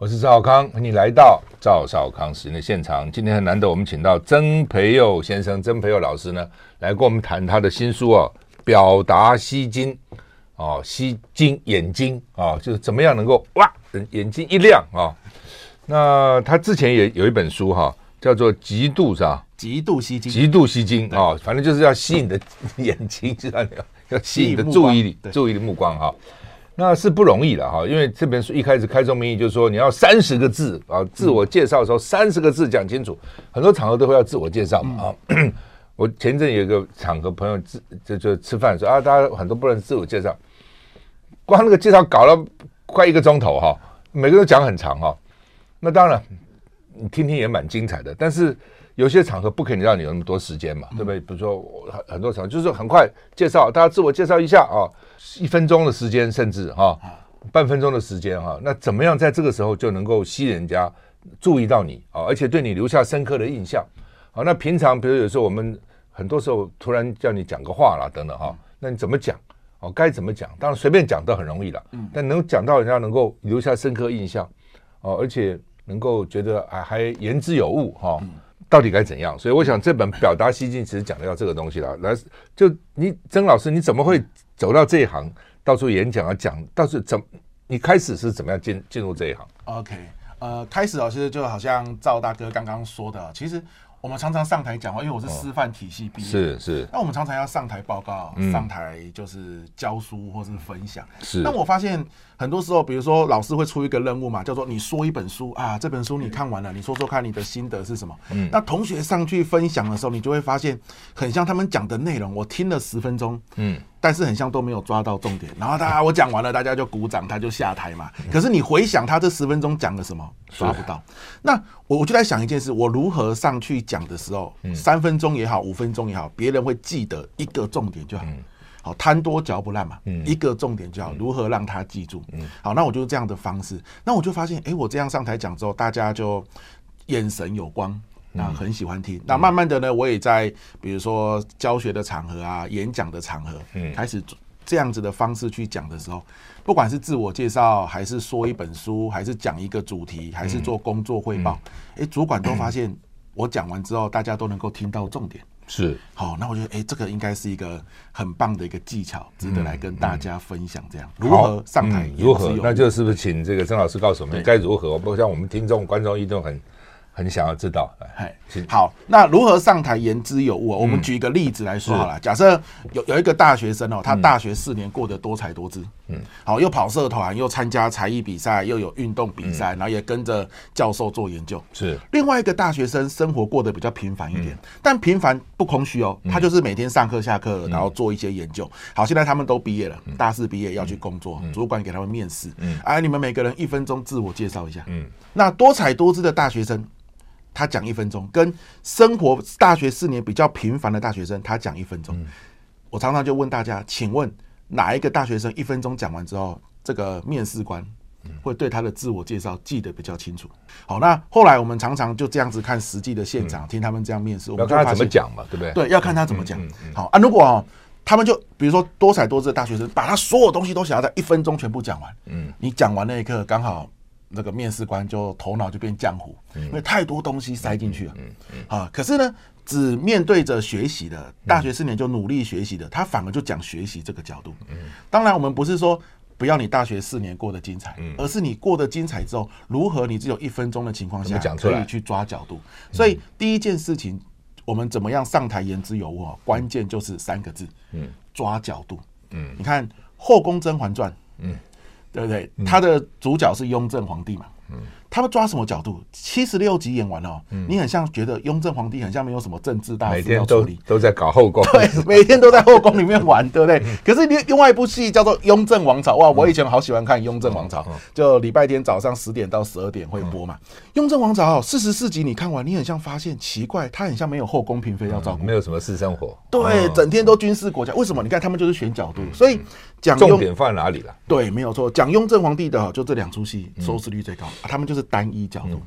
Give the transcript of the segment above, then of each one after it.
我是赵少康，欢迎你来到赵少康时间的现场。今天很难得，我们请到曾培佑先生、曾培佑老师呢，来跟我们谈他的新书哦，《表达吸睛》哦，吸睛眼睛啊、哦，就是怎么样能够哇，眼睛一亮啊、哦。那他之前也有一本书哈、哦，叫做《极度是吧？极度吸睛，极度吸睛啊、哦，反正就是要吸引你的 眼睛，知道没有？要吸引你的注意力，注意力目光哈。哦那是不容易的哈，因为这本书一开始开宗明义就是说，你要三十个字啊，自我介绍的时候三十个字讲清楚。很多场合都会要自我介绍嘛啊。我前阵有一个场合，朋友自就就吃饭说啊，大家很多不能自我介绍，光那个介绍搞了快一个钟头哈，每个人都讲很长哈。那当然，你听听也蛮精彩的，但是有些场合不可能让你有那么多时间嘛，对不对？比如说很很多场合就是很快介绍，大家自我介绍一下啊。一分钟的时间，甚至哈半分钟的时间哈，那怎么样在这个时候就能够吸引人家注意到你啊，而且对你留下深刻的印象？好，那平常比如有时候我们很多时候突然叫你讲个话啦等等哈，那你怎么讲？哦，该怎么讲？当然随便讲都很容易了，但能讲到人家能够留下深刻印象哦，而且能够觉得啊还言之有物哈，到底该怎样？所以我想这本表达吸睛其实讲的要这个东西了。来，就你曾老师，你怎么会？走到这一行，到处演讲啊，讲，到处怎？你开始是怎么样进进入这一行？OK，呃，开始哦，其实就好像赵大哥刚刚说的，其实我们常常上台讲话，因为我是师范体系毕业，是是。那我们常常要上台报告，上台就是教书或是分享。是。那我发现很多时候，比如说老师会出一个任务嘛，叫做你说一本书啊，这本书你看完了，你说说看你的心得是什么？嗯。那同学上去分享的时候，你就会发现很像他们讲的内容，我听了十分钟，嗯。但是很像都没有抓到重点，然后大家我讲完了，大家就鼓掌，他就下台嘛。可是你回想他这十分钟讲了什么，抓不到。那我我就在想一件事：我如何上去讲的时候，三分钟也好，五分钟也好，别人会记得一个重点就好。好，贪多嚼不烂嘛，一个重点就好。如何让他记住？好，那我就这样的方式。那我就发现，哎，我这样上台讲之后，大家就眼神有光。那很喜欢听，嗯、那慢慢的呢，我也在比如说教学的场合啊，演讲的场合，嗯，开始这样子的方式去讲的时候，不管是自我介绍，还是说一本书，还是讲一个主题，还是做工作汇报，哎、嗯。欸，主管都发现我讲完之后，大家都能够听到重点，是。好，那我觉得哎、欸，这个应该是一个很棒的一个技巧，值得来跟大家分享。这样、如何上台、嗯，如何？那就是不是请这个曾老师告诉我们该如何？我不像我们听众观众一定很。很想要知道，哎，好，那如何上台言之有物？我们举一个例子来说好了。假设有有一个大学生哦，他大学四年过得多彩多姿，嗯，好，又跑社团，又参加才艺比赛，又有运动比赛，然后也跟着教授做研究。是。另外一个大学生，生活过得比较平凡一点，但平凡不空虚哦，他就是每天上课下课，然后做一些研究。好，现在他们都毕业了，大四毕业要去工作，主管给他们面试，嗯，哎，你们每个人一分钟自我介绍一下，嗯，那多彩多姿的大学生。他讲一分钟，跟生活大学四年比较平凡的大学生，他讲一分钟。嗯、我常常就问大家，请问哪一个大学生一分钟讲完之后，这个面试官会对他的自我介绍记得比较清楚？好，那后来我们常常就这样子看实际的现场，嗯、听他们这样面试，我们就看他怎么讲嘛，对不对？对，要看他怎么讲。好啊，如果哦，他们就比如说多彩多姿的大学生，把他所有东西都想要在一分钟全部讲完。嗯，你讲完那一刻刚好。那个面试官就头脑就变浆糊，因为太多东西塞进去了。嗯嗯啊，可是呢，只面对着学习的大学四年就努力学习的，他反而就讲学习这个角度。嗯，当然我们不是说不要你大学四年过得精彩，而是你过得精彩之后，如何你只有一分钟的情况下可以去抓角度。所以第一件事情，我们怎么样上台言之有物？关键就是三个字，嗯，抓角度。嗯，你看《后宫甄嬛传》，嗯。对不对？他的主角是雍正皇帝嘛？嗯。他们抓什么角度？七十六集演完了，你很像觉得雍正皇帝很像没有什么政治大事要处理，都在搞后宫。对，每天都在后宫里面玩，对不对？可是另另外一部戏叫做《雍正王朝》，哇，我以前好喜欢看《雍正王朝》，就礼拜天早上十点到十二点会播嘛。《雍正王朝》四十四集你看完，你很像发现奇怪，他很像没有后宫嫔妃要照顾，没有什么私生活。对，整天都军事国家，为什么？你看他们就是选角度，所以讲重点放在哪里了？对，没有错，讲雍正皇帝的就这两出戏收视率最高，他们就是单一角度。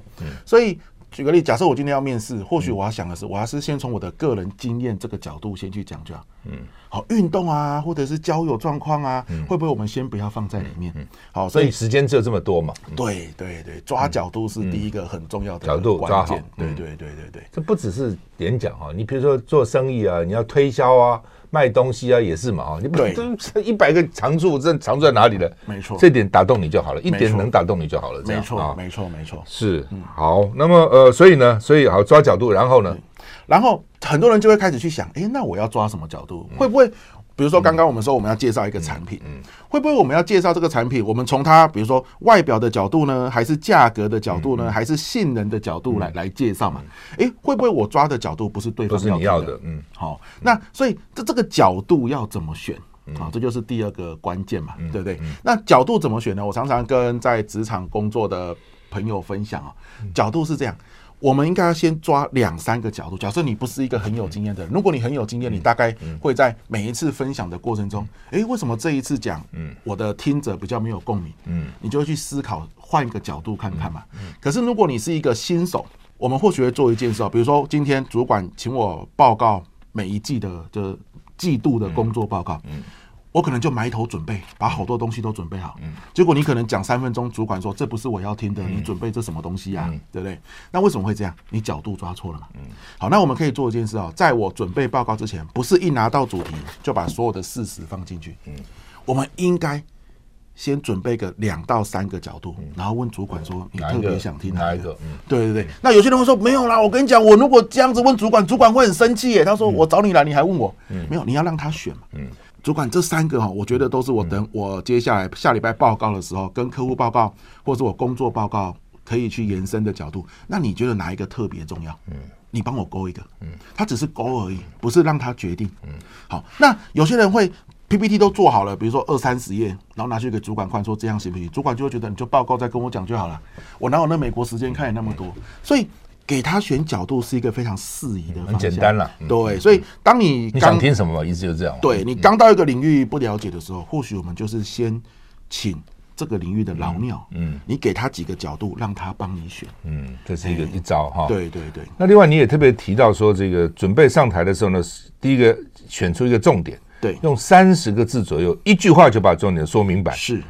所以举个例，假设我今天要面试，或许我要想的是，我还是先从我的个人经验这个角度先去讲就好。嗯，好，运动啊，或者是交友状况啊，会不会我们先不要放在里面？好，所以时间只有这么多嘛。对对对，抓角度是第一个很重要的角度抓好。对对对对对，这不只是演讲哈，你比如说做生意啊，你要推销啊。卖东西啊，也是嘛啊！你不这一百个长处，这长处在哪里呢？没错，这点打动你就好了，一点能打动你就好了。没错，没错，没错。是，好。那么呃，所以呢，所以好抓角度，然后呢，然后很多人就会开始去想，哎，那我要抓什么角度？会不会？比如说，刚刚我们说我们要介绍一个产品，嗯，会不会我们要介绍这个产品？我们从它，比如说外表的角度呢，还是价格的角度呢，还是性能的角度来来介绍嘛？哎，会不会我抓的角度不是对方要要的？嗯，好，那所以这这个角度要怎么选？啊，这就是第二个关键嘛，对不对？那角度怎么选呢？我常常跟在职场工作的朋友分享啊，角度是这样。我们应该要先抓两三个角度。假设你不是一个很有经验的人，如果你很有经验，你大概会在每一次分享的过程中，诶，为什么这一次讲，嗯我的听者比较没有共鸣？嗯，你就会去思考，换一个角度看看嘛。可是如果你是一个新手，我们或许会做一件事，比如说今天主管请我报告每一季的这季度的工作报告。嗯。我可能就埋头准备，把好多东西都准备好。嗯，结果你可能讲三分钟，主管说这不是我要听的，你准备这什么东西啊？对不对？那为什么会这样？你角度抓错了嘛。嗯，好，那我们可以做一件事啊，在我准备报告之前，不是一拿到主题就把所有的事实放进去。嗯，我们应该先准备个两到三个角度，然后问主管说你特别想听哪一个？嗯，对对对。那有些人会说没有啦，我跟你讲，我如果这样子问主管，主管会很生气耶。他说我找你来，你还问我？嗯，没有，你要让他选嘛。嗯。主管，这三个哈，我觉得都是我等我接下来下礼拜报告的时候，跟客户报告或者我工作报告可以去延伸的角度。那你觉得哪一个特别重要？嗯，你帮我勾一个。嗯，他只是勾而已，不是让他决定。嗯，好，那有些人会 PPT 都做好了，比如说二三十页，然后拿去给主管看，说这样行不行？主管就会觉得你就报告再跟我讲就好了。我哪有那美国时间看你那么多？所以。给他选角度是一个非常适宜的方向，很简单了。对，所以当你你想听什么嘛，意思就是这样。对，你刚到一个领域不了解的时候，或许我们就是先请这个领域的老鸟，嗯，你给他几个角度，让他帮你选，嗯，这是一个一招哈。对对对。那另外你也特别提到说，这个准备上台的时候呢，第一个选出一个重点，对，用三十个字左右，一句话就把重点说明白。是。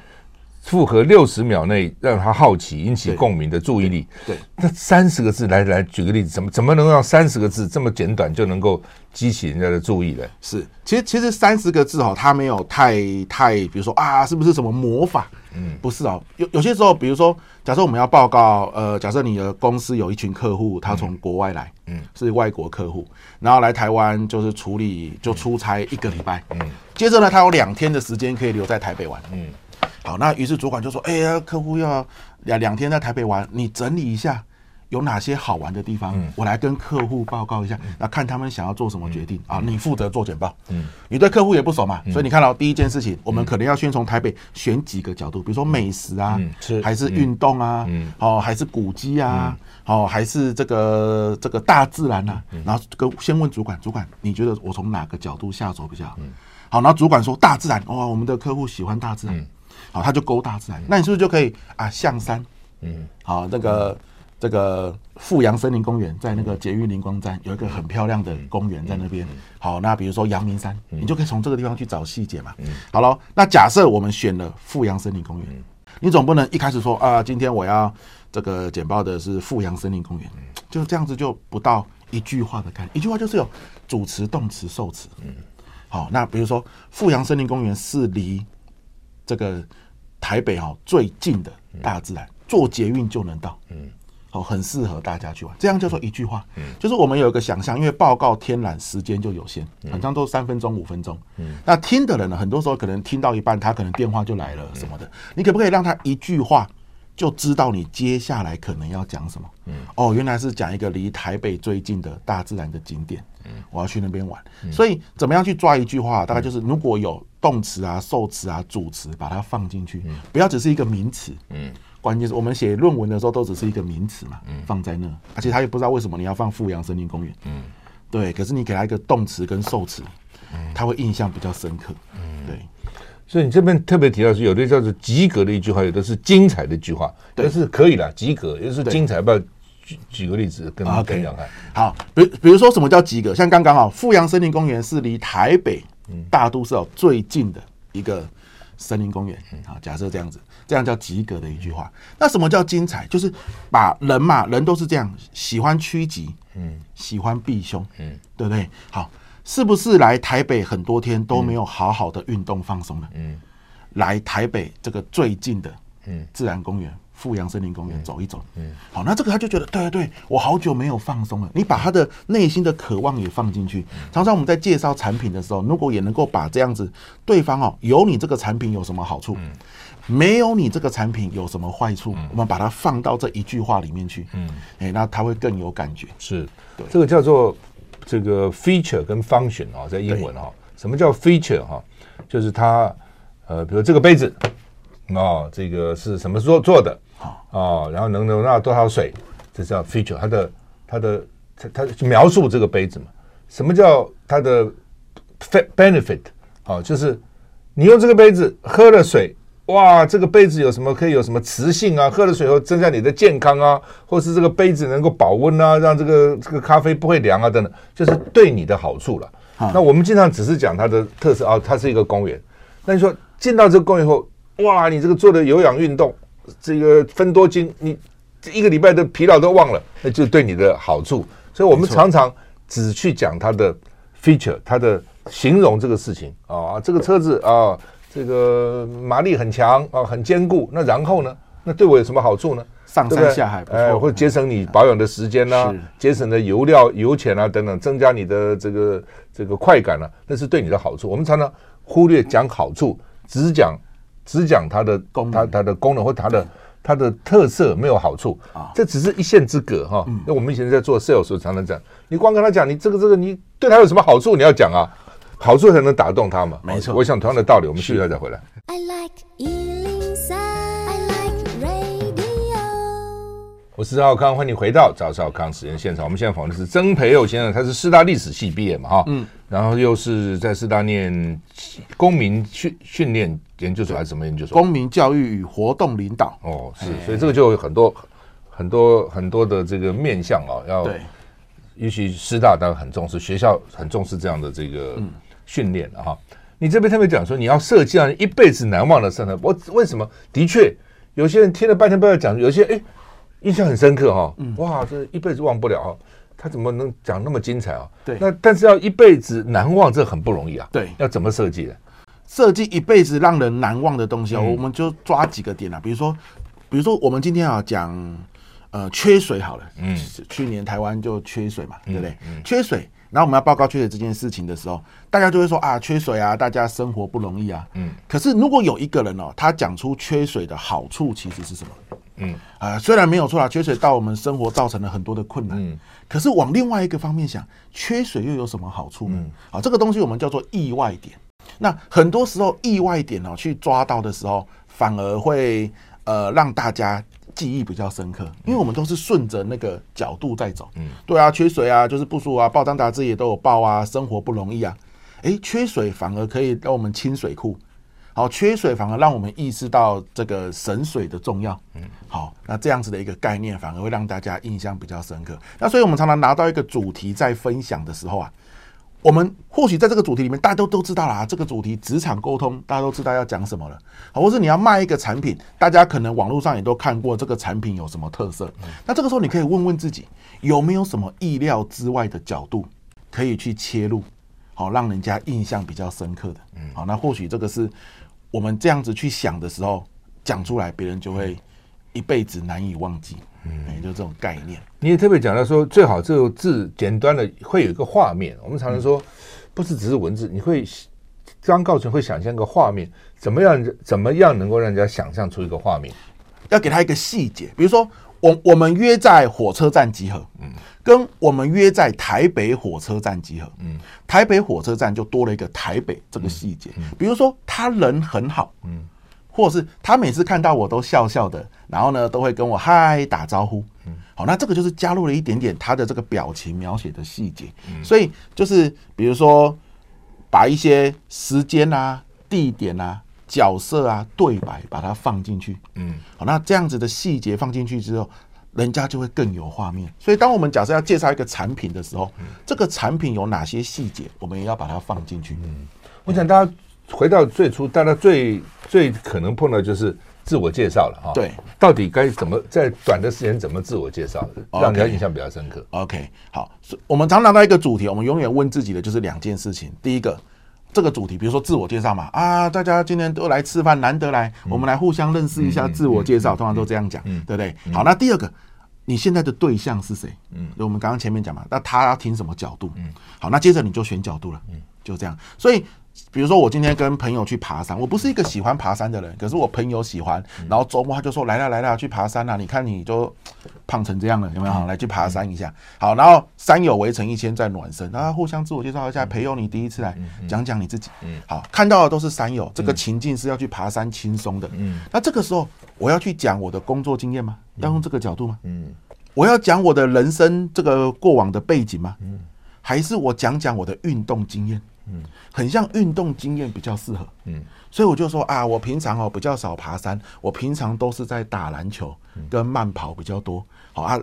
符合六十秒内让他好奇、引起共鸣的注意力。对，那三十个字来来举个例子，怎么怎么能让三十个字这么简短就能够激起人家的注意呢？是，其实其实三十个字哦，它没有太太，比如说啊，是不是什么魔法？嗯，不是哦。有有些时候，比如说，假设我们要报告，呃，假设你的公司有一群客户，他从国外来，嗯，是外国客户，然后来台湾就是处理就出差一个礼拜，嗯，接着呢，他有两天的时间可以留在台北玩，嗯。好，那于是主管就说：“哎呀，客户要两两天在台北玩，你整理一下有哪些好玩的地方，嗯、我来跟客户报告一下，那、嗯、看他们想要做什么决定、嗯、啊。你负责做简报，嗯，你对客户也不熟嘛，嗯、所以你看到第一件事情，我们可能要先从台北选几个角度，比如说美食啊，嗯、还是运动啊，嗯，哦，还是古迹啊，嗯、哦，还是这个这个大自然啊，嗯、然后跟先问主管，主管你觉得我从哪个角度下手比较好？然后主管说大自然，哇、哦，我们的客户喜欢大自然。嗯”好，他就勾大自然，那你是不是就可以啊？象山，嗯，好，那个这个富阳森林公园在那个捷运灵光站有一个很漂亮的公园在那边。好，那比如说阳明山，你就可以从这个地方去找细节嘛。好了，那假设我们选了富阳森林公园，你总不能一开始说啊，今天我要这个简报的是富阳森林公园，就这样子就不到一句话的概念，一句话就是有主词、动词、受词。嗯，好，那比如说富阳森林公园是离这个。台北哈最近的大自然，坐捷运就能到，嗯，好，很适合大家去玩。这样叫做一句话，嗯，就是我们有一个想象，因为报告天然时间就有限，很常都三分钟、五分钟，嗯，那听的人呢，很多时候可能听到一半，他可能电话就来了什么的，你可不可以让他一句话就知道你接下来可能要讲什么？嗯，哦，原来是讲一个离台北最近的大自然的景点，嗯，我要去那边玩，所以怎么样去抓一句话？大概就是如果有。动词啊、受词啊、主词，把它放进去，不要只是一个名词。嗯，关键是我们写论文的时候都只是一个名词嘛，嗯，放在那，而且他也不知道为什么你要放富阳森林公园。嗯，对，可是你给他一个动词跟受词，他会印象比较深刻。嗯，对，所以你这边特别提到是有的叫做及格的一句话，有的是精彩的一句话，但是可以了，及格也就是精彩，不要举举个例子跟大家讲看。好，比比如说什么叫及格？像刚刚啊，富阳森林公园是离台北大都市最近的一个森林公园。好，假设这样子，这样叫及格的一句话。那什么叫精彩？就是把人嘛，人都是这样，喜欢趋吉，嗯，喜欢避凶，嗯，对不对？好，是不是来台北很多天都没有好好的运动放松了？嗯，来台北这个最近的，嗯，自然公园。富阳森林公园走一走，嗯，好，那这个他就觉得，对对对，我好久没有放松了。你把他的内心的渴望也放进去。常常我们在介绍产品的时候，如果也能够把这样子，对方哦，有你这个产品有什么好处？没有你这个产品有什么坏处？我们把它放到这一句话里面去，嗯，哎，那他会更有感觉。是，对，这个叫做这个 feature 跟 function 啊，在英文哈，什么叫 feature 哈？就是它，呃，比如这个杯子，哦，这个是什么时候做的？哦，然后能容纳多少水？这叫 feature，它的它的它它描述这个杯子嘛？什么叫它的 benefit？哦，就是你用这个杯子喝了水，哇，这个杯子有什么可以有什么磁性啊？喝了水后增加你的健康啊，或是这个杯子能够保温啊，让这个这个咖啡不会凉啊等等，就是对你的好处了。那我们经常只是讲它的特色啊，它是一个公园。那你说进到这个公园后，哇，你这个做的有氧运动。这个分多精，你一个礼拜的疲劳都忘了，那就对你的好处。所以我们常常只去讲它的 feature，它的形容这个事情啊，这个车子啊，这个马力很强啊，很坚固。那然后呢？那对我有什么好处呢？上山下海，哎，或者节省你保养的时间呐，节省的油料、油钱啊等等，增加你的这个这个快感啊，那是对你的好处。我们常常忽略讲好处，只讲。只讲它的功，它它的功能或它的它的特色没有好处啊，这只是一线之隔哈。那我们以前在做 sales 时候常常讲，你光跟他讲你这个这个你对他有什么好处，你要讲啊，好处才能打动他嘛。没错，我想同样的道理，我们续一下再回来。I like 我是赵少康，欢迎回到赵少康时间现场。我们现在访问的是曾培佑先生，他是师大历史系毕业嘛，哈，嗯，然后又是在师大念公民训训练研究所还是什么研究所？公民教育与活动领导。哦，是，所以这个就有很多很多很多的这个面向啊，要对，尤其师大当然很重视，学校很重视这样的这个训练的哈。你这边特别讲说，你要设计让一辈子难忘的生活，我为什么？的确，有些人听了半天不要讲，有些哎。印象很深刻哈，哇，这一辈子忘不了哈，他怎么能讲那么精彩啊？对，那但是要一辈子难忘，这很不容易啊。对，要怎么设计的？设计一辈子让人难忘的东西啊，我们就抓几个点啊，比如说，比如说我们今天啊讲呃缺水好了，嗯，去年台湾就缺水嘛，对不对？缺水，然后我们要报告缺水这件事情的时候，大家就会说啊，缺水啊，大家生活不容易啊。嗯，可是如果有一个人哦，他讲出缺水的好处其实是什么？嗯啊，虽然没有错啦，缺水到我们生活造成了很多的困难。嗯，可是往另外一个方面想，缺水又有什么好处呢？嗯，啊，这个东西我们叫做意外点。那很多时候意外点哦，去抓到的时候，反而会呃让大家记忆比较深刻，因为我们都是顺着那个角度在走。嗯，对啊，缺水啊，就是不舒服啊，报章杂志也都有报啊，生活不容易啊。诶，缺水反而可以让我们清水库。好，缺水反而让我们意识到这个省水的重要。嗯，好，那这样子的一个概念反而会让大家印象比较深刻。那所以我们常常拿到一个主题在分享的时候啊，我们或许在这个主题里面大家都都知道啦，这个主题职场沟通大家都知道要讲什么了。好，或是你要卖一个产品，大家可能网络上也都看过这个产品有什么特色。那这个时候你可以问问自己，有没有什么意料之外的角度可以去切入，好，让人家印象比较深刻的。嗯，好，那或许这个是。我们这样子去想的时候，讲出来，别人就会一辈子难以忘记。嗯，也就这种概念。你也特别讲到说，最好这个字简单的会有一个画面。我们常常说，不是只是文字，你会刚告诉你会想象一个画面，怎么样？怎么样能够让人家想象出一个画面？要给他一个细节，比如说，我我们约在火车站集合。嗯。跟我们约在台北火车站集合，嗯，台北火车站就多了一个台北这个细节，比如说他人很好，嗯，或者是他每次看到我都笑笑的，然后呢都会跟我嗨打招呼，嗯，好，那这个就是加入了一点点他的这个表情描写的细节，所以就是比如说把一些时间啊、地点啊、角色啊、对白把它放进去，嗯，好，那这样子的细节放进去之后。人家就会更有画面。所以，当我们假设要介绍一个产品的时候，嗯、这个产品有哪些细节，我们也要把它放进去。嗯，我想大家回到最初，大家最最可能碰到就是自我介绍了哈。对，到底该怎么在短的时间怎么自我介绍，让人家印象比较深刻。OK，好，我们常拿到一个主题，我们永远问自己的就是两件事情。第一个。这个主题，比如说自我介绍嘛，啊，大家今天都来吃饭，难得来，嗯、我们来互相认识一下，自我介绍，嗯、通常都这样讲，嗯、对不对？嗯、好，那第二个，你现在的对象是谁？嗯，就我们刚刚前面讲嘛，那他要听什么角度？嗯，好，那接着你就选角度了，嗯，就这样。所以，比如说我今天跟朋友去爬山，我不是一个喜欢爬山的人，可是我朋友喜欢，然后周末他就说来啦来啦，去爬山了，你看你就。胖成这样了，有没有？好，来去爬山一下。好，然后山友围成一圈在暖身，然后互相自我介绍一下。培祐，你第一次来，讲讲你自己。嗯，好，看到的都是山友，这个情境是要去爬山，轻松的。嗯，那这个时候我要去讲我的工作经验吗？要用这个角度吗？嗯，我要讲我的人生这个过往的背景吗？嗯，还是我讲讲我的运动经验？嗯，很像运动经验比较适合。嗯，所以我就说啊，我平常哦比较少爬山，我平常都是在打篮球跟慢跑比较多。好啊，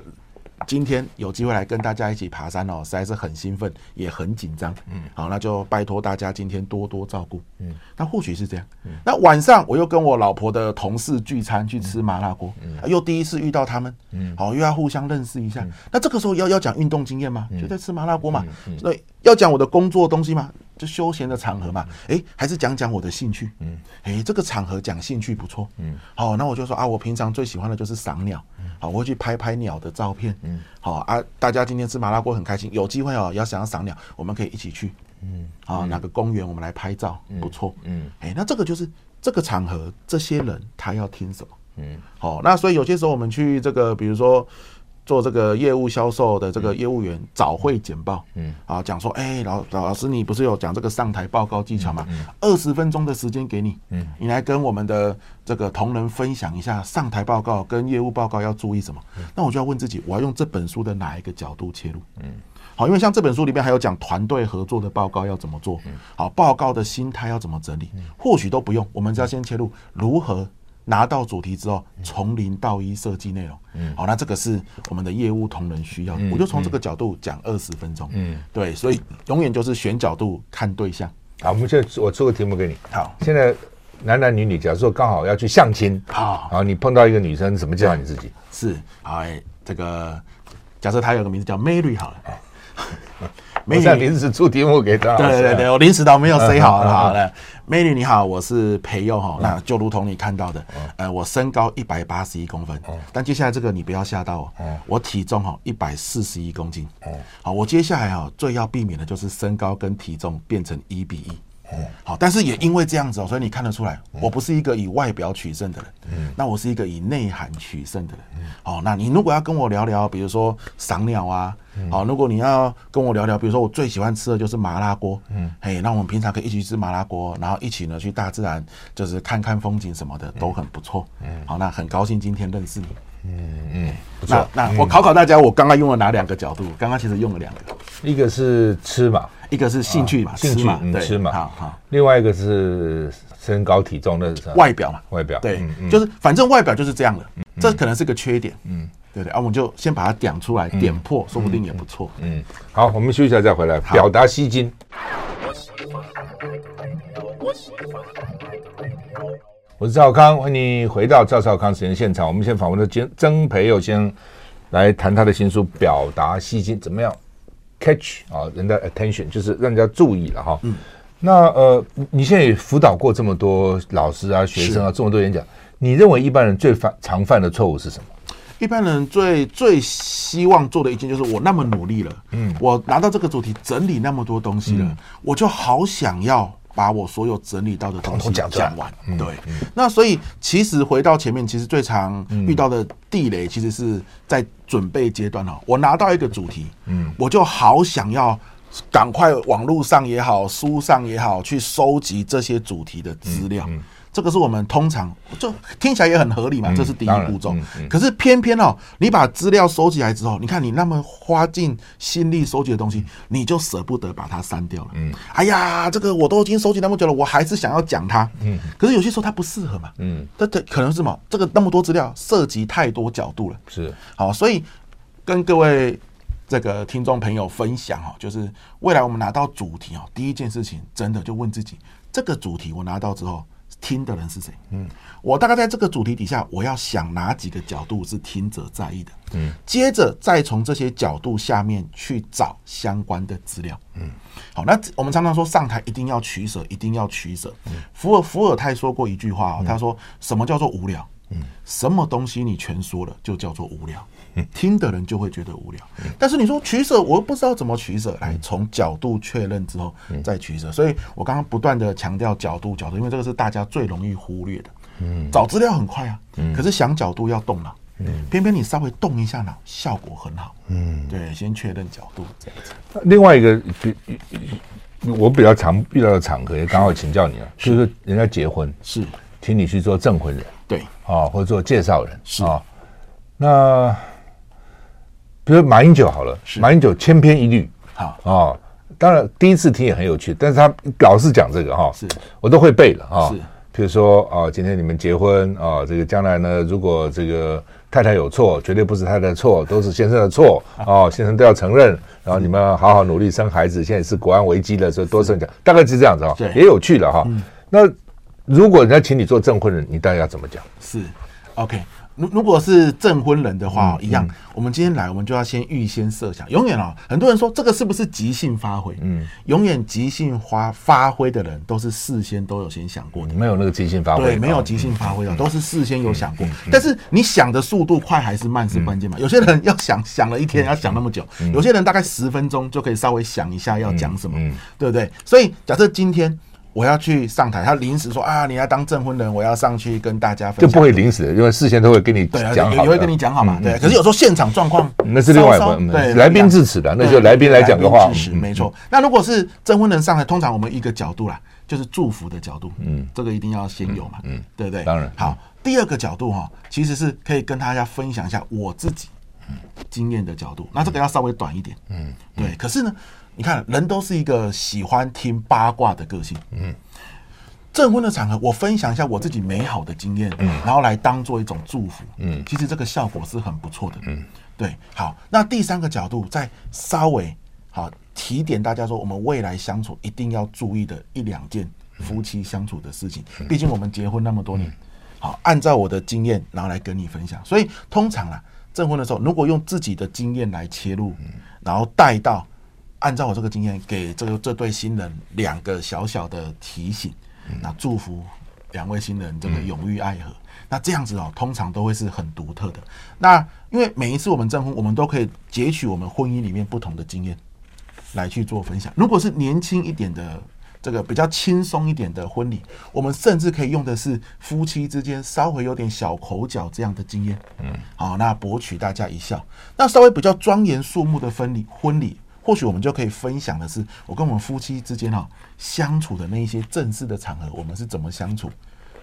今天有机会来跟大家一起爬山哦，实在是很兴奋，也很紧张。嗯，好，那就拜托大家今天多多照顾。嗯，那或许是这样。嗯，那晚上我又跟我老婆的同事聚餐去吃麻辣锅，嗯，又第一次遇到他们，嗯，好，又要互相认识一下。那这个时候要要讲运动经验吗？就在吃麻辣锅嘛。那要讲我的工作东西吗？就休闲的场合嘛，诶，还是讲讲我的兴趣，嗯，诶，这个场合讲兴趣不错，嗯，好，那我就说啊，我平常最喜欢的就是赏鸟，好，我会去拍拍鸟的照片，嗯，好啊，大家今天吃麻辣锅很开心，有机会哦，要想要赏鸟，我们可以一起去，嗯，好，哪个公园我们来拍照，不错，嗯，诶，那这个就是这个场合，这些人他要听什么，嗯，好，那所以有些时候我们去这个，比如说。做这个业务销售的这个业务员早会简报，嗯，啊，讲说，哎，老老老师，你不是有讲这个上台报告技巧吗？二十分钟的时间给你，嗯，你来跟我们的这个同仁分享一下上台报告跟业务报告要注意什么。那我就要问自己，我要用这本书的哪一个角度切入？嗯，好，因为像这本书里面还有讲团队合作的报告要怎么做，好，报告的心态要怎么整理，或许都不用，我们只要先切入如何。拿到主题之后，从零到一设计内容。嗯，好，那这个是我们的业务同仁需要的，我就从这个角度讲二十分钟。嗯，对，所以永远就是选角度看对象。好，我们现在我出个题目给你。好，现在男男女女，假如说刚好要去相亲，好，然后你碰到一个女生，怎么介绍你自己？是，好，这个假设她有个名字叫 Mary 好了。美女，临时出题目给他。对对对，我临时倒没有塞好了。好了，美女你好，我是裴佑哈。那就如同你看到的，呃，我身高一百八十一公分。但接下来这个你不要吓到我。我体重哈一百四十一公斤。好，我接下来哈最要避免的就是身高跟体重变成一比一。好，但是也因为这样子哦，所以你看得出来，我不是一个以外表取胜的人，嗯，那我是一个以内涵取胜的人，好，那你如果要跟我聊聊，比如说赏鸟啊，好，如果你要跟我聊聊，比如说我最喜欢吃的就是麻辣锅，嗯，嘿，那我们平常可以一起吃麻辣锅，然后一起呢去大自然，就是看看风景什么的，都很不错，嗯，好，那很高兴今天认识你，嗯嗯，那那我考考大家，我刚刚用了哪两个角度？刚刚其实用了两个，一个是吃嘛。一个是兴趣嘛，兴趣嘛，吃嘛，好好。另外一个是身高体重的外表嘛，外表。对，就是反正外表就是这样的，这可能是个缺点，嗯，对对？啊，我们就先把它点出来，点破，说不定也不错，嗯。好，我们休息一下再回来，表达吸睛。我是赵康，欢迎你回到赵少康时间现场。我们先访问的曾曾培友先生来谈他的新书《表达吸睛》怎么样？catch 啊，人的 attention 就是让人家注意了哈。嗯，那呃，你现在也辅导过这么多老师啊、学生啊，这么多演讲，你认为一般人最犯常犯的错误是什么？一般人最最希望做的一件就是我那么努力了，嗯，我拿到这个主题整理那么多东西了，嗯、我就好想要。把我所有整理到的东西讲完，对。那所以其实回到前面，其实最常遇到的地雷，其实是在准备阶段哈。我拿到一个主题，嗯，我就好想要赶快网络上也好，书上也好，去收集这些主题的资料。这个是我们通常就听起来也很合理嘛，这是第一步骤。可是偏偏哦，你把资料收集来之后，你看你那么花尽心力收集的东西，你就舍不得把它删掉了。嗯，哎呀，这个我都已经收集那么久了，我还是想要讲它。嗯，可是有些时候它不适合嘛。嗯，这这可能是什么？这个那么多资料涉及太多角度了。是，好，所以跟各位。这个听众朋友分享哈，就是未来我们拿到主题哦，第一件事情真的就问自己，这个主题我拿到之后，听的人是谁？嗯，我大概在这个主题底下，我要想哪几个角度是听者在意的？嗯，接着再从这些角度下面去找相关的资料。嗯，好，那我们常常说上台一定要取舍，一定要取舍。伏尔伏尔泰说过一句话，他说什么叫做无聊？嗯，什么东西你全说了就叫做无聊。听的人就会觉得无聊，但是你说取舍，我又不知道怎么取舍。来，从角度确认之后再取舍。所以我刚刚不断的强调角度，角度，因为这个是大家最容易忽略的。嗯，找资料很快啊，可是想角度要动脑。嗯，偏偏你稍微动一下脑，效果很好。嗯，对，先确认角度这样子。另外一个比我比较常遇到的场合，也刚好请教你啊，就是人家结婚是请你去做证婚人，对啊，或者做介绍人是啊，那。比如马英九好了，马英九千篇一律，好啊、哦。当然第一次听也很有趣，但是他老是讲这个哈，是我都会背了啊。是，比如说啊，今天你们结婚啊，这个将来呢，如果这个太太有错，绝对不是太太的错，都是先生的错 啊，先生都要承认。然后你们好好努力生孩子，现在是国安危机了，所以多生讲，大概是这样子啊。对，也有趣了哈。那如果人家请你做证婚人，你大概要怎么讲？是，OK。如如果是证婚人的话，一样。我们今天来，我们就要先预先设想。永远啊，很多人说这个是不是即兴发挥？嗯，永远即兴发发挥的人，都是事先都有先想过的。没有那个即兴发挥，对，没有即兴发挥的，都是事先有想过。但是你想的速度快还是慢是关键嘛？有些人要想想了一天，要想那么久；有些人大概十分钟就可以稍微想一下要讲什么，对不对？所以假设今天。我要去上台，他临时说啊，你要当证婚人，我要上去跟大家分享。就不会临时，因为事先都会跟你讲好，也会跟你讲好嘛。对，可是有时候现场状况那是另外一回事。对，来宾致辞的，那就来宾来讲的话，没错。那如果是证婚人上台，通常我们一个角度啦，就是祝福的角度，嗯，这个一定要先有嘛，嗯，对不对？当然。好，第二个角度哈，其实是可以跟大家分享一下我自己经验的角度。那这个要稍微短一点，嗯，对。可是呢，你看，人都是一个喜欢听八卦的个性，嗯。证婚的场合，我分享一下我自己美好的经验，嗯，然后来当做一种祝福，嗯，其实这个效果是很不错的，嗯，对，好，那第三个角度再稍微好提点大家说，我们未来相处一定要注意的一两件夫妻相处的事情，毕竟我们结婚那么多年，好，按照我的经验，然后来跟你分享，所以通常啊，证婚的时候，如果用自己的经验来切入，然后带到按照我这个经验，给这个这对新人两个小小的提醒。那祝福两位新人这个永浴爱河。那这样子哦，通常都会是很独特的。那因为每一次我们证婚，我们都可以截取我们婚姻里面不同的经验来去做分享。如果是年轻一点的，这个比较轻松一点的婚礼，我们甚至可以用的是夫妻之间稍微有点小口角这样的经验。嗯，好，那博取大家一笑。那稍微比较庄严肃穆的婚礼，婚礼。或许我们就可以分享的是，我跟我们夫妻之间哈相处的那一些正式的场合，我们是怎么相处、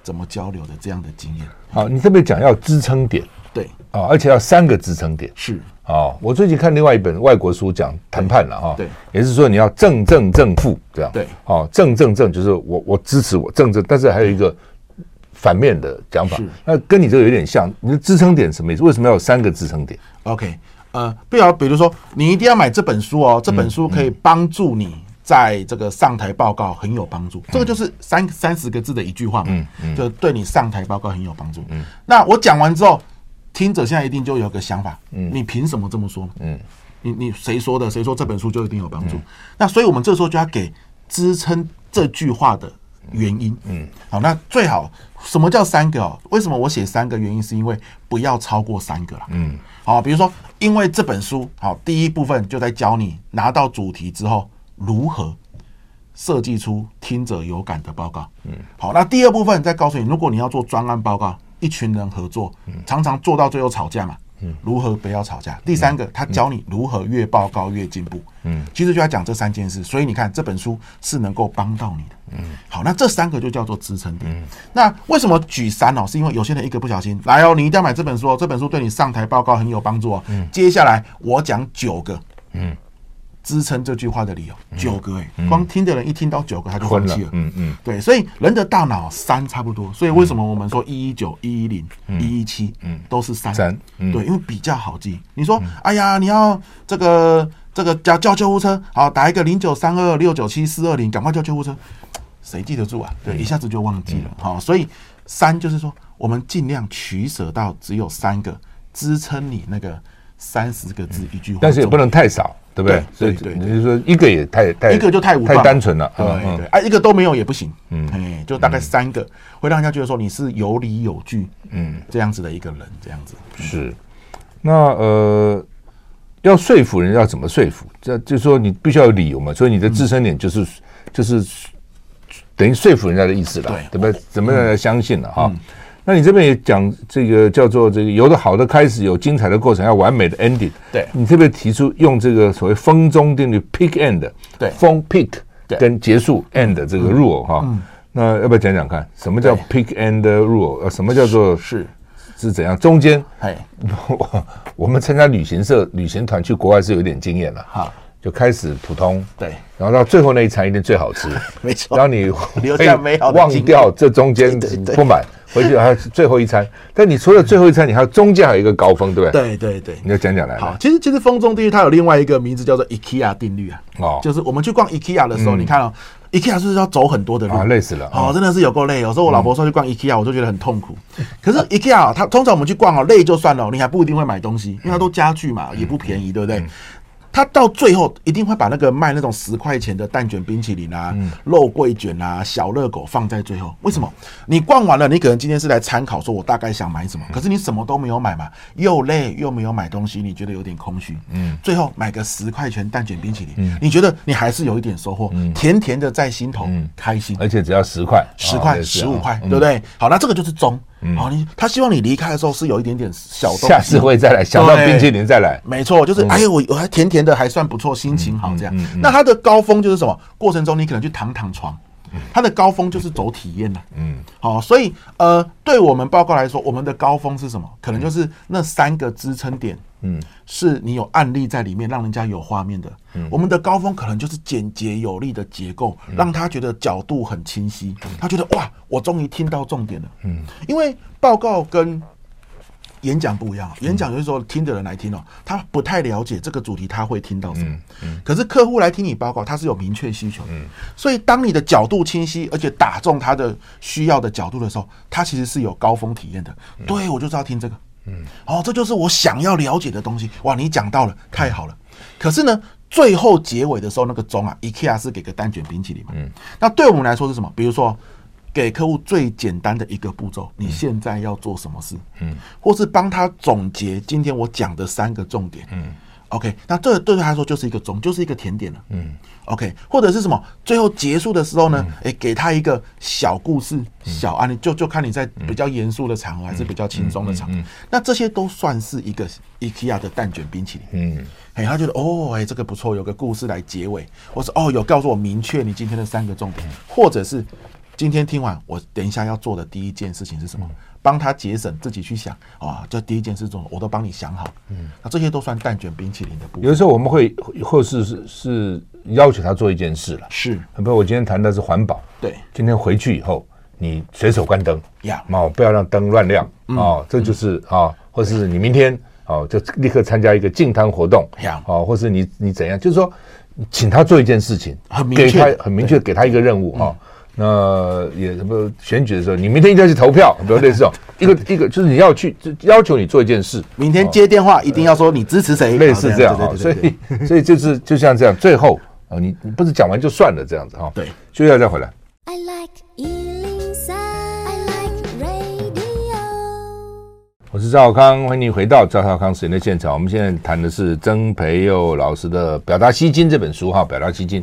怎么交流的这样的经验。好，你特别讲要支撑点，对啊，而且要三个支撑点。是啊，我最近看另外一本外国书讲谈判了哈，对，也是说你要正正正负这样，对，啊，正正正就是我我支持我正正，但是还有一个反面的讲法，那跟你这个有点像，你的支撑点什么意思？为什么要有三个支撑点？OK。呃，不要，比如说，你一定要买这本书哦，这本书可以帮助你在这个上台报告很有帮助。这个就是三三十个字的一句话嘛，就对你上台报告很有帮助。嗯，那我讲完之后，听者现在一定就有个想法，嗯，你凭什么这么说？嗯，你你谁说的？谁说这本书就一定有帮助？那所以我们这时候就要给支撑这句话的原因。嗯，好，那最好什么叫三个哦？为什么我写三个原因？是因为不要超过三个了。嗯。好，比如说，因为这本书，好，第一部分就在教你拿到主题之后如何设计出听者有感的报告。嗯，好，那第二部分再告诉你，如果你要做专案报告，一群人合作，常常做到最后吵架嘛。嗯，如何不要吵架。第三个，他教你如何越报告越进步。嗯，其实就要讲这三件事。所以你看这本书是能够帮到你的。嗯，好，那这三个就叫做支撑点。嗯，那为什么举三哦？是因为有些人一个不小心来哦，你一定要买这本书哦，这本书对你上台报告很有帮助哦。嗯，接下来我讲九个。嗯。支撑这句话的理由，九个哎，光听的人一听到九个他就放弃了。嗯嗯，对，所以人的大脑三差不多，所以为什么我们说一一九、一一零、一一七，嗯，都是三。三，对，因为比较好记。你说，哎呀，你要这个这个叫叫救护车，好，打一个零九三二六九七四二零，赶快叫救护车，谁记得住啊？对，一下子就忘记了。好，所以三就是说，我们尽量取舍到只有三个支撑你那个三十个字一句话，但是也不能太少。对不对？所以对，你就说一个也太太一个就太无太单纯了，对对。啊，一个都没有也不行，嗯，哎，就大概三个会让人家觉得说你是有理有据，嗯，这样子的一个人，这样子。是。那呃，要说服人要怎么说服？这就是说你必须要有理由嘛，所以你的自身点就是就是等于说服人家的意思了，对。不对？怎么让人家相信了哈？那你这边也讲这个叫做这个有的好的开始，有精彩的过程，要完美的 ending。对，你特别提出用这个所谓风中定律 pick end，对，风 pick 跟结束 end 这个 rule 哈。那要不要讲讲看，什么叫 pick end rule？呃，什么叫做是是怎样？中间，哎，我们参加旅行社旅行团去国外是有点经验了哈。就开始普通，对，然后到最后那一餐一定最好吃，没错。然后你留下美好忘掉这中间不满，回去还有最后一餐。但你除了最后一餐，你还有中间还有一个高峰，对不对？对对对，你要讲讲来。好，其实其实风中定律它有另外一个名字叫做 IKEA 定律啊。哦，就是我们去逛 IKEA 的时候，你看哦，IKEA 是要走很多的路啊？累死了。哦，真的是有够累。有时候我老婆说去逛 IKEA，我就觉得很痛苦。可是 IKEA 它通常我们去逛哦，累就算了，你还不一定会买东西，因为它都家具嘛，也不便宜，对不对？他到最后一定会把那个卖那种十块钱的蛋卷冰淇淋啊、肉桂卷啊、小热狗放在最后。为什么？你逛完了，你可能今天是来参考，说我大概想买什么，可是你什么都没有买嘛，又累又没有买东西，你觉得有点空虚。嗯，最后买个十块钱蛋卷冰淇淋，你觉得你还是有一点收获，甜甜的在心头，开心。而且只要十块、十块、十五块，对不对？好，那这个就是中。好，你他希望你离开的时候是有一点点小动，下次会再来，想到冰淇淋再来。没错，就是哎呀，我我还甜甜的，还算不错，心情好这样。那它的高峰就是什么？过程中你可能去躺躺床，它的高峰就是走体验了。嗯，好，所以呃，对我们报告来说，我们的高峰是什么？可能就是那三个支撑点。嗯，是你有案例在里面，让人家有画面的。嗯，我们的高峰可能就是简洁有力的结构，让他觉得角度很清晰，他觉得哇，我终于听到重点了。嗯，因为报告跟演讲不一样，演讲就是说听的人来听哦，他不太了解这个主题，他会听到什么。嗯，可是客户来听你报告，他是有明确需求。嗯，所以当你的角度清晰，而且打中他的需要的角度的时候，他其实是有高峰体验的。对，我就是要听这个。嗯，哦，这就是我想要了解的东西。哇，你讲到了，太好了。可是呢，最后结尾的时候，那个钟啊，IKEA 是给个蛋卷冰淇淋嘛。嗯，那对我们来说是什么？比如说，给客户最简单的一个步骤，你现在要做什么事？嗯，或是帮他总结今天我讲的三个重点。嗯。OK，那这对他来说就是一个总，就是一个甜点了。嗯，OK，或者是什么？最后结束的时候呢？哎，给他一个小故事、小案例，就就看你在比较严肃的场合还是比较轻松的场合。那这些都算是一个 IKEA 的蛋卷冰淇淋。嗯，哎，他觉得哦，哎，这个不错，有个故事来结尾，或是哦，有告诉我明确你今天的三个重点，或者是今天听完我等一下要做的第一件事情是什么？帮他节省，自己去想。啊！这第一件事中，我都帮你想好。嗯，那这些都算蛋卷冰淇淋的部分。有的时候我们会或是是是要求他做一件事了。是，比如我今天谈的是环保。对，今天回去以后，你随手关灯。呀，哦，不要让灯乱亮。哦，这就是啊，或是你明天哦，就立刻参加一个净滩活动。呀，哦，或是你你怎样，就是说，请他做一件事情，很明确，很明确，给他一个任务啊。那也什么选举的时候，你明天一定要去投票，比如类似这种 一个一个，就是你要去要求你做一件事，明天接电话一定要说你支持谁，类似这样啊。所以 所以就是就像这样，最后啊，你你不是讲完就算了这样子哈。对，就要再回来。I like 我是赵小康，欢迎你回到赵少康时间的现场。我们现在谈的是曾培佑老师的《表达吸金》这本书哈，《表达吸睛》。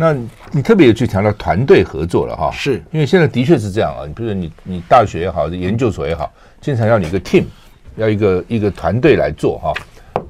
那你特别有去强调团队合作了哈，是因为现在的确是这样啊。你比如说你你大学也好，研究所也好，经常要你一个 team，要一个一个团队来做哈。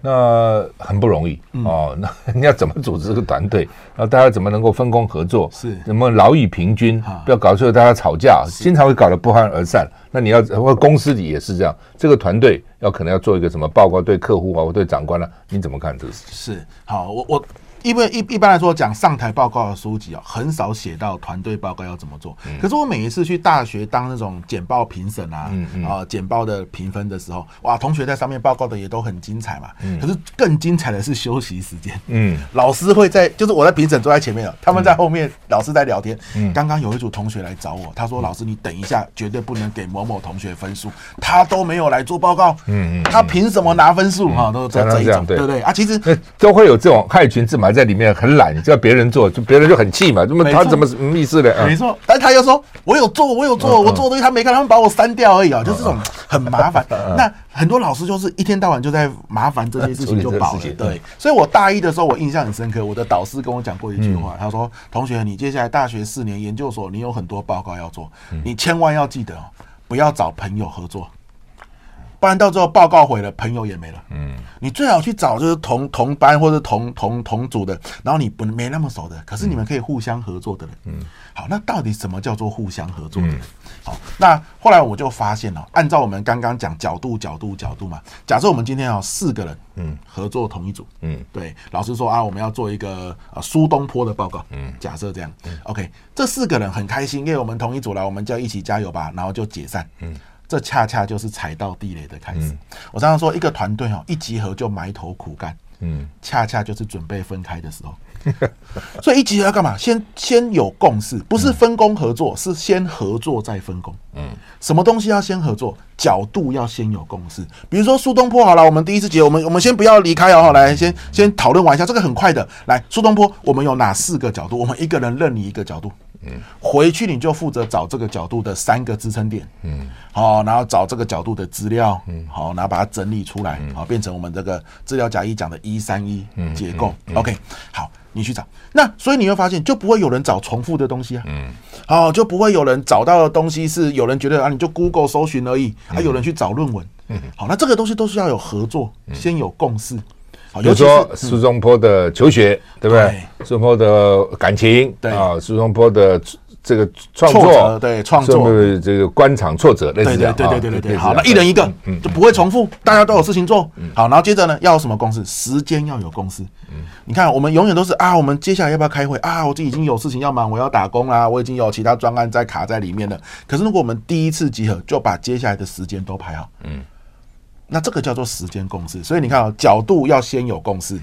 那很不容易、嗯、哦。那你要怎么组织这个团队？然后大家怎么能够分工合作？是，怎么劳逸平均？啊、不要搞出大家吵架，经常会搞得不欢而散。那你要或公司里也是这样，这个团队要可能要做一个什么报告，对客户啊，或对长官啊，你怎么看这个事情？是，好，我我。因为一一般来说讲上台报告的书籍啊，很少写到团队报告要怎么做。可是我每一次去大学当那种简报评审啊，啊简报的评分的时候，哇，同学在上面报告的也都很精彩嘛。可是更精彩的是休息时间。嗯，老师会在，就是我在评审坐在前面了，他们在后面，老师在聊天。刚刚有一组同学来找我，他说：“老师，你等一下，绝对不能给某某同学分数，他都没有来做报告。嗯嗯，他凭什么拿分数？哈，都是这这一种，对不对啊？其实都会有这种害群之马。”在里面很懒，叫别人做，就别人就很气嘛。那么他怎么什么意思呢？没错，但他又说我有做，我有做，我做的东西他没看，他们把我删掉而已啊，就是这种很麻烦。那很多老师就是一天到晚就在麻烦这些事情就饱了。对，所以我大一的时候我印象很深刻，我的导师跟我讲过一句话，他说：“同学，你接下来大学四年研究所，你有很多报告要做，你千万要记得不要找朋友合作。”不然到最后报告毁了，朋友也没了。嗯，你最好去找就是同同班或者同同同组的，然后你不没那么熟的，可是你们可以互相合作的人。嗯，好，那到底什么叫做互相合作的人？好，那后来我就发现了，按照我们刚刚讲角度角度角度嘛，假设我们今天有四个人，嗯，合作同一组，嗯，对，老师说啊，我们要做一个呃苏东坡的报告，嗯，假设这样，OK，这四个人很开心，因为我们同一组了，我们就要一起加油吧，然后就解散，嗯。这恰恰就是踩到地雷的开始。嗯、我常常说，一个团队哦，一集合就埋头苦干，嗯，恰恰就是准备分开的时候。所以一集合要干嘛？先先有共识，不是分工合作，是先合作再分工。嗯，什么东西要先合作？角度要先有共识。比如说苏东坡，好了，我们第一次集合，我们我们先不要离开哦，来，先先讨论完一下，这个很快的。来，苏东坡，我们有哪四个角度？我们一个人任你一个角度。嗯，回去你就负责找这个角度的三个支撑点，嗯，好，然后找这个角度的资料，嗯，好，然后把它整理出来，好，变成我们这个资料夹一讲的一三一结构，OK，好，你去找，那所以你会发现就不会有人找重复的东西啊，嗯，好，就不会有人找到的东西是有人觉得啊，你就 Google 搜寻而已，啊有人去找论文，嗯，好，那这个东西都是要有合作，先有共识。比如说苏东坡的求学，对不对？苏东坡的感情，对啊，苏东坡的这个创作，对创作的这个官场挫折，类似这样。对对对对对。好，那一人一个，就不会重复，大家都有事情做。好，然后接着呢，要有什么公司？时间要有公司。你看，我们永远都是啊，我们接下来要不要开会啊？我这已经有事情要忙，我要打工啦，我已经有其他专案在卡在里面了。可是如果我们第一次集合，就把接下来的时间都排好，嗯。那这个叫做时间共识，所以你看啊，角度要先有共识，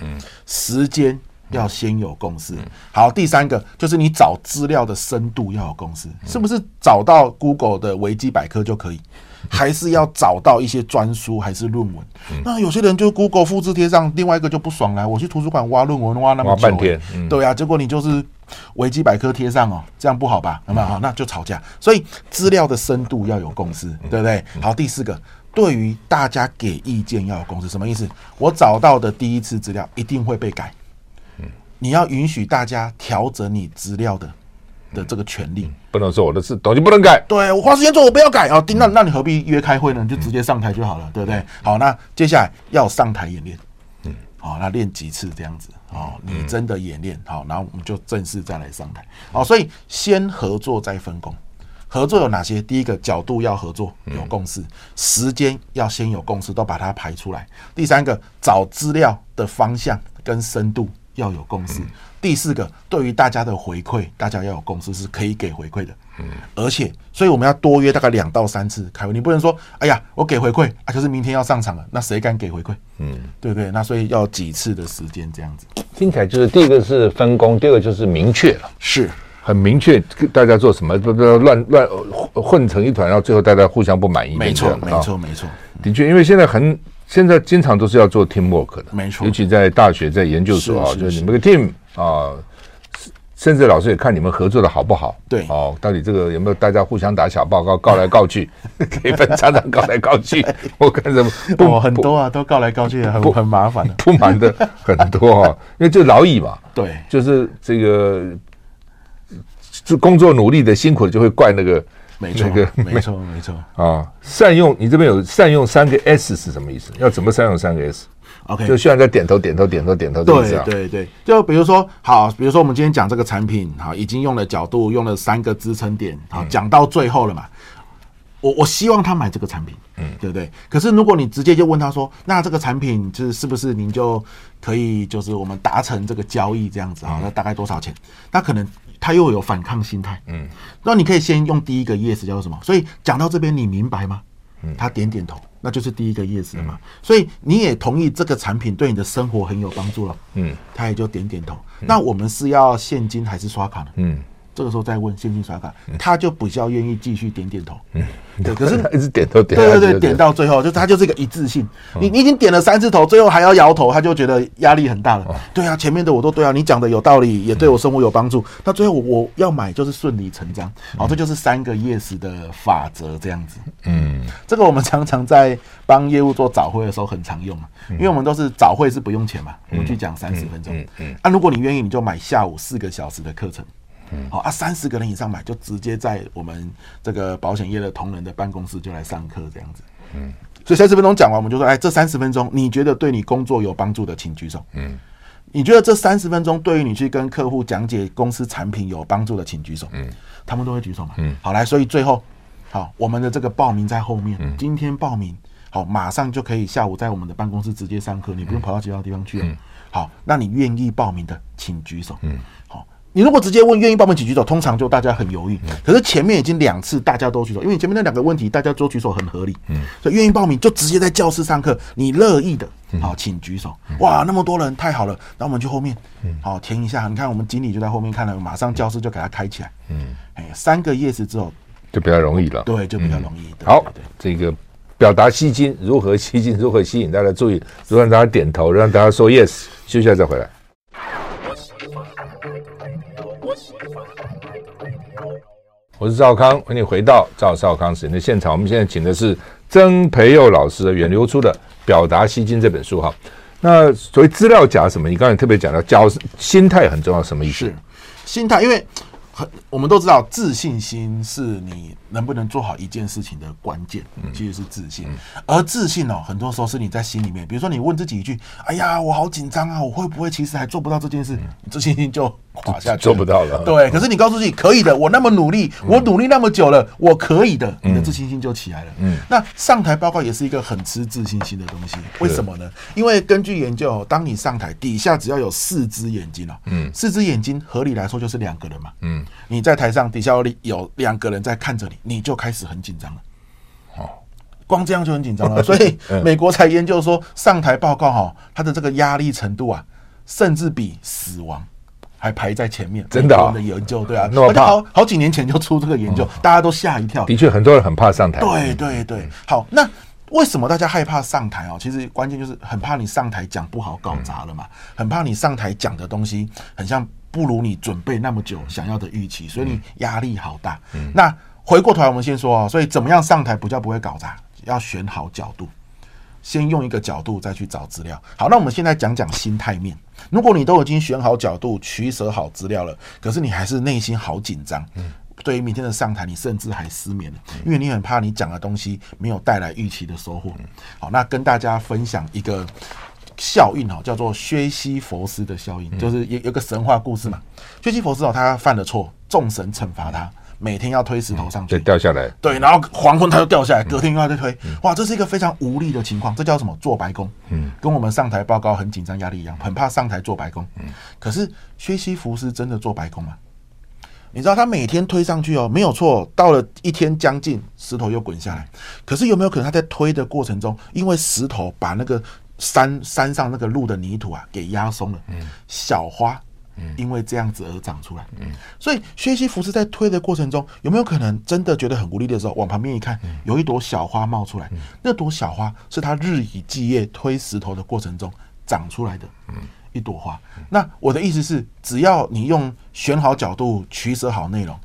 时间要先有共识。好，第三个就是你找资料的深度要有共识，是不是找到 Google 的维基百科就可以？还是要找到一些专书还是论文？那有些人就 Google 复制贴上，另外一个就不爽了。我去图书馆挖论文挖那么久，半天，对啊，结果你就是维基百科贴上哦，这样不好吧？那么好，那就吵架。所以资料的深度要有共识，对不对？好，第四个。对于大家给意见要有共识，什么意思？我找到的第一次资料一定会被改，嗯你要允许大家调整你资料的的这个权利，不能说我的事东西不能改。对，我花时间做，我不要改啊！那那你何必约开会呢？你就直接上台就好了，对不对？好，那接下来要上台演练，嗯，好，那练几次这样子，好，你真的演练好，然后我们就正式再来上台，好，所以先合作再分工。合作有哪些？第一个角度要合作，有共识；时间要先有共识，都把它排出来。第三个找资料的方向跟深度要有共识。第四个对于大家的回馈，大家要有共识，是可以给回馈的。嗯而且，所以我们要多约大概两到三次开会。你不能说，哎呀，我给回馈啊，可是明天要上场了，那谁敢给回馈？嗯，对不对？那所以要几次的时间这样子。听起来就是第一个是分工，第二个就是明确了。是。很明确，大家做什么不不乱乱混成一团，然后最后大家互相不满意。没错，没错，没错。的确，因为现在很现在经常都是要做 team work 的，没错。尤其在大学、在研究所啊，就是你们个 team 啊，甚至老师也看你们合作的好不好。对，哦，到底这个有没有大家互相打小报告，告来告去，可以分常常告来告去。我看什么不很多啊，都告来告去，很很麻烦的，不满的很多哈，因为就劳役嘛。对，就是这个。就工作努力的辛苦的就会怪那个没错，没错，没错啊！善用你这边有善用三个 S 是什么意思？要怎么善用三个 S？OK，就需要在点头、点头、点头、点头。对对对，就比如说，好，比如说我们今天讲这个产品，好，已经用了角度，用了三个支撑点，好，讲到最后了嘛。我我希望他买这个产品，嗯，对不对？可是如果你直接就问他说，那这个产品就是是不是您就可以就是我们达成这个交易这样子啊？那大概多少钱？那可能他又有反抗心态，嗯，那你可以先用第一个 yes 叫做什么？所以讲到这边你明白吗？嗯，他点点头，那就是第一个 yes 了嘛。所以你也同意这个产品对你的生活很有帮助了，嗯，他也就点点头。那我们是要现金还是刷卡呢？嗯。这个时候再问现金刷卡，他就比较愿意继续点点头。嗯，对，可是 一直点头点，对对对，点到最后就他就是一个一致性。你你已经点了三次头，最后还要摇头，他就觉得压力很大了。对啊，前面的我都对啊，你讲的有道理，也对我生活有帮助。那最后我要买就是顺理成章。好，这就是三个 yes 的法则，这样子。嗯，这个我们常常在帮业务做早会的时候很常用嘛，因为我们都是早会是不用钱嘛，我们去讲三十分钟。嗯嗯。啊，如果你愿意，你就买下午四个小时的课程。嗯，好啊，三十个人以上买，就直接在我们这个保险业的同仁的办公室就来上课这样子。嗯，所以三十分钟讲完，我们就说，哎，这三十分钟你觉得对你工作有帮助的，请举手。嗯，你觉得这三十分钟对于你去跟客户讲解公司产品有帮助的，请举手。嗯，他们都会举手嘛。嗯，好，来，所以最后，好，我们的这个报名在后面。嗯，今天报名，好，马上就可以下午在我们的办公室直接上课，你不用跑到其他地方去。嗯，好，那你愿意报名的，请举手。嗯。你如果直接问愿意报名请举手，通常就大家很犹豫。可是前面已经两次大家都举手，因为前面那两个问题大家都举手很合理。嗯，所以愿意报名就直接在教室上课，你乐意的，好，请举手。哇，那么多人，太好了，那我们去后面，好填一下。你看我们经理就在后面看了，马上教室就给他开起来。嗯，哎，三个 yes 之后就比较容易了。对，就比较容易。好，这个表达吸睛，如何吸睛，如何吸引大家注意，如何让大家点头，让大家说 yes，休息一下再回来。我是赵康，欢迎回到赵少康时间的现场。我们现在请的是曾培佑老师远流出的《表达吸金》这本书哈。那所谓资料夹什么？你刚才特别讲到，教心态很重要，什么意思？心态，因为。很，我们都知道，自信心是你能不能做好一件事情的关键，其实是自信。而自信哦，很多时候是你在心里面，比如说你问自己一句：“哎呀，我好紧张啊，我会不会其实还做不到这件事？”你自信心就垮下去，做不到了。对，可是你告诉自己可以的，我那么努力，我努力那么久了，我可以的，你的自信心就起来了。嗯，那上台报告也是一个很吃自信心的东西，为什么呢？因为根据研究，当你上台，底下只要有四只眼睛啊，嗯，四只眼睛合理来说就是两个人嘛，嗯。你在台上，底下有两个人在看着你，你就开始很紧张了。哦，光这样就很紧张了。所以美国才研究说，上台报告哈，他的这个压力程度啊，甚至比死亡还排在前面。真的的研究，对啊，而且好好几年前就出这个研究，大家都吓一跳。的确，很多人很怕上台。对对对，好，那为什么大家害怕上台哦？其实关键就是很怕你上台讲不好，搞砸了嘛。很怕你上台讲的东西很像。不如你准备那么久想要的预期，所以你压力好大。嗯，那回过头来，我们先说啊，所以怎么样上台比较不会搞砸？要选好角度，先用一个角度再去找资料。好，那我们现在讲讲心态面。如果你都已经选好角度、取舍好资料了，可是你还是内心好紧张。嗯，对于明天的上台，你甚至还失眠了，因为你很怕你讲的东西没有带来预期的收获。好，那跟大家分享一个。效应哦，叫做薛西佛斯的效应，就是有有个神话故事嘛。薛西佛斯哦，他犯了错，众神惩罚他，每天要推石头上去，掉下来。对，然后黄昏他就掉下来，隔天又要再推。哇，这是一个非常无力的情况，这叫什么？做白宫。嗯，跟我们上台报告很紧张、压力一样，很怕上台做白宫。嗯，可是薛西佛斯真的做白宫吗？你知道他每天推上去哦，没有错，到了一天将近，石头又滚下来。可是有没有可能他在推的过程中，因为石头把那个山山上那个路的泥土啊，给压松了。嗯，小花，因为这样子而长出来。嗯，所以薛西弗斯在推的过程中，有没有可能真的觉得很无力的时候，往旁边一看，有一朵小花冒出来？那朵小花是他日以继夜推石头的过程中长出来的。嗯，一朵花。那我的意思是，只要你用选好角度、取舍好内容，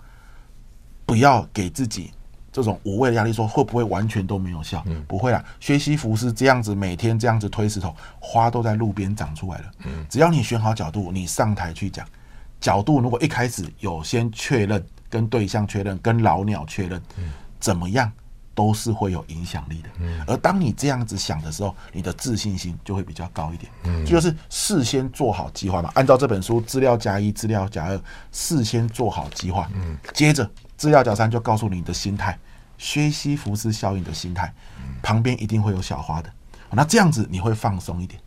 不要给自己。这种无谓的压力，说会不会完全都没有效？嗯，不会啦。薛西弗是这样子每天这样子推石头，花都在路边长出来了。嗯，只要你选好角度，你上台去讲，角度如果一开始有先确认，跟对象确认，跟老鸟确认，怎么样都是会有影响力的。而当你这样子想的时候，你的自信心就会比较高一点。就是事先做好计划嘛，按照这本书资料加一，资料加二，事先做好计划。接着资料夹三就告诉你的心态，薛西弗斯效应的心态，旁边一定会有小花的。那这样子你会放松一点。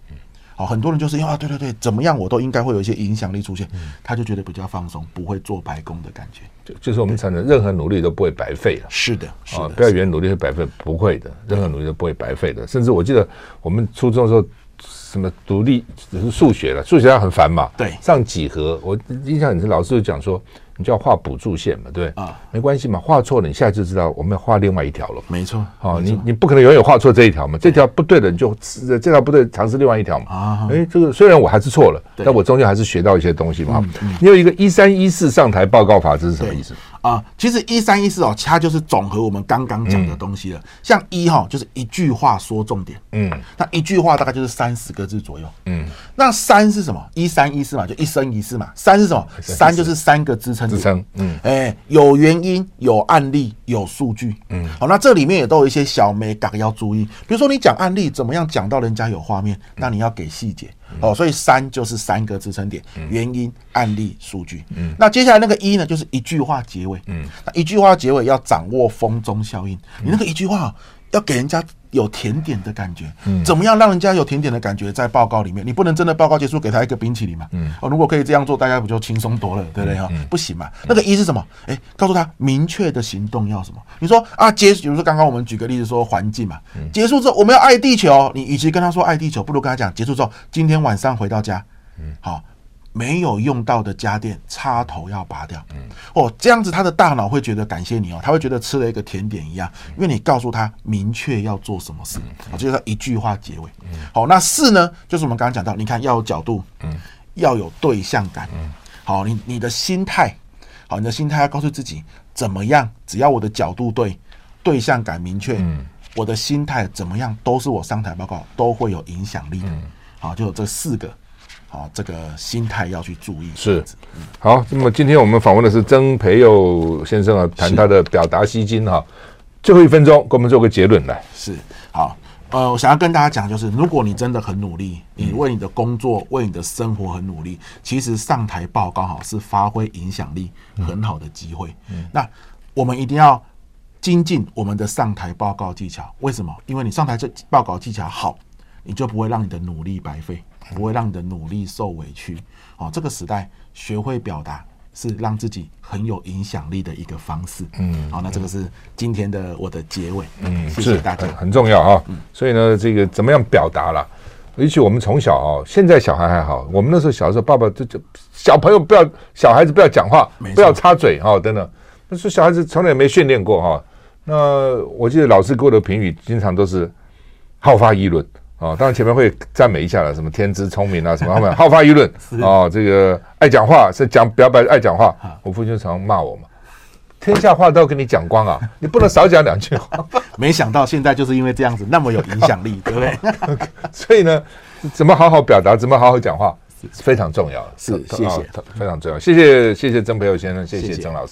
好，很多人就是因为啊，对对对，怎么样我都应该会有一些影响力出现，他就觉得比较放松，不会做白工的感觉。就就是我们承认，任何努力都不会白费了。是的，是的，不要以为努力会白费，不会的，任何努力都不会白费的。甚至我记得我们初中的时候，什么独立只是数学了，数学要很烦嘛。对，上几何，我印象很深，老师就讲说。你就要画补助线嘛，对啊，没关系嘛，画错了，你现在就知道我们要画另外一条了。没错，好，你你不可能永远画错这一条嘛，这条不对的你就这条不对，尝试另外一条嘛。啊，哎，这个虽然我还是错了，但我终究还是学到一些东西嘛。你有一个一三一四上台报告法，这是什么意思？啊，其实一三一四哦，它就是总和我们刚刚讲的东西了。像一哈，就是一句话说重点，嗯，那一句话大概就是三十个字左右，嗯。那三是什么？一三一四嘛，就一生一世嘛。三是什么？三就是三个支撑支撑，嗯，哎，有原因，有案例，有数据，嗯。好，那这里面也都有一些小美感要注意，比如说你讲案例怎么样讲到人家有画面，那你要给细节。哦，所以三就是三个支撑点，原因、案例、数据。嗯，那接下来那个一呢，就是一句话结尾。嗯，那一句话结尾要掌握风中效应。你那个一句话要给人家有甜点的感觉。嗯，怎么样让人家有甜点的感觉？在报告里面，你不能真的报告结束给他一个冰淇淋嘛？嗯，哦，如果可以这样做，大家不就轻松多了，对不对哈？不行嘛。那个一是什么？哎，告诉他明确的行动要什么？你说啊，结，比如说刚刚我们举个例子说环境嘛，结束之后我们要爱地球。你与其跟他说爱地球，不如跟他讲结束之后，今天晚上回到家，嗯，好。没有用到的家电插头要拔掉。嗯，哦，这样子他的大脑会觉得感谢你哦，他会觉得吃了一个甜点一样，因为你告诉他明确要做什么事，啊，就是一句话结尾。好，那四呢，就是我们刚刚讲到，你看要有角度，嗯，要有对象感，嗯，好，你你的心态，好，你的心态要告诉自己怎么样，只要我的角度对，对象感明确，嗯，我的心态怎么样，都是我上台报告都会有影响力的。好，就有这四个。啊，这个心态要去注意。是，好。那么今天我们访问的是曾培佑先生啊，谈他的表达吸睛哈。最后一分钟，给我们做个结论来。是，好。呃，我想要跟大家讲，就是如果你真的很努力，你为你的工作、为你的生活很努力，其实上台报告哈是发挥影响力很好的机会。嗯。那我们一定要精进我们的上台报告技巧。为什么？因为你上台这报告技巧好，你就不会让你的努力白费。不会让你的努力受委屈，哦，这个时代学会表达是让自己很有影响力的一个方式，嗯，好，那这个是今天的我的结尾，嗯，谢谢大家，很很重要啊，嗯，所以呢，这个怎么样表达了？尤其我们从小啊，现在小孩还好，我们那时候小时候，爸爸就就小朋友不要，小孩子不要讲话，不要插嘴哈，等等，那说小孩子从来也没训练过哈，那我记得老师给我的评语经常都是好发议论。哦，当然前面会赞美一下了，什么天资聪明啊，什么他们好发舆论 啊，这个爱讲话是讲表白爱讲话。我父亲就常骂我嘛，天下话都要跟你讲光啊，你不能少讲两句话。没想到现在就是因为这样子那么有影响力，对不对？所以呢，怎么好好表达，怎么好好讲话，是非常重要的。是，谢谢，非常重要。谢谢谢谢曾培友先生，谢谢曾老师。